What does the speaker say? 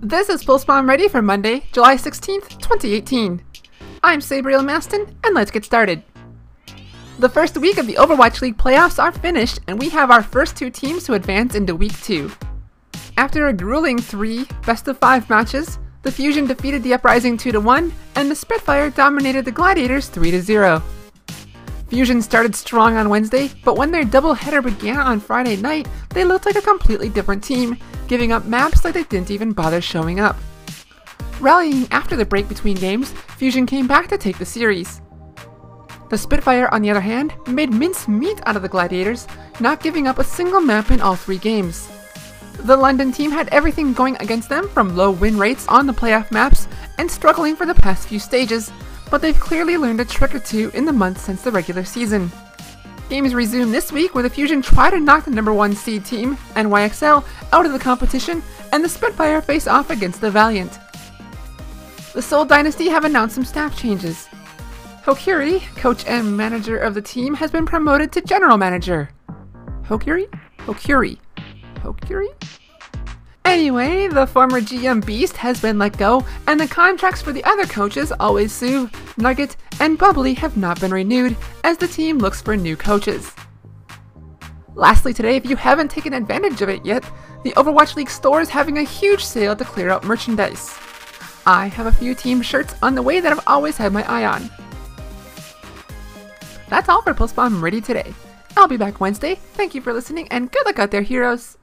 This is Pulse Bomb ready for Monday, July 16th, 2018. I'm Sabriel Maston, and let's get started. The first week of the Overwatch League playoffs are finished, and we have our first two teams to advance into week two. After a grueling three best of five matches, the Fusion defeated the Uprising 2 1, and the Spitfire dominated the Gladiators 3 0. Fusion started strong on Wednesday, but when their doubleheader began on Friday night, they looked like a completely different team, giving up maps like they didn't even bother showing up. Rallying after the break between games, Fusion came back to take the series. The Spitfire, on the other hand, made mince meat out of the Gladiators, not giving up a single map in all three games. The London team had everything going against them from low win rates on the playoff maps and struggling for the past few stages, but they've clearly learned a trick or two in the months since the regular season. Games resume this week where the Fusion try to knock the number one seed team, NYXL, out of the competition, and the Spitfire face off against the Valiant. The Seoul Dynasty have announced some staff changes. Hokuri, coach and manager of the team, has been promoted to general manager. Hokuri? Hokuri. Hokuri? Anyway, the former GM Beast has been let go, and the contracts for the other coaches, Always Sue, Nugget, and Bubbly, have not been renewed as the team looks for new coaches. Lastly, today, if you haven't taken advantage of it yet, the Overwatch League store is having a huge sale to clear out merchandise. I have a few team shirts on the way that I've always had my eye on. That's all for Pulse Bomb Ready today. I'll be back Wednesday. Thank you for listening and good luck out there, heroes!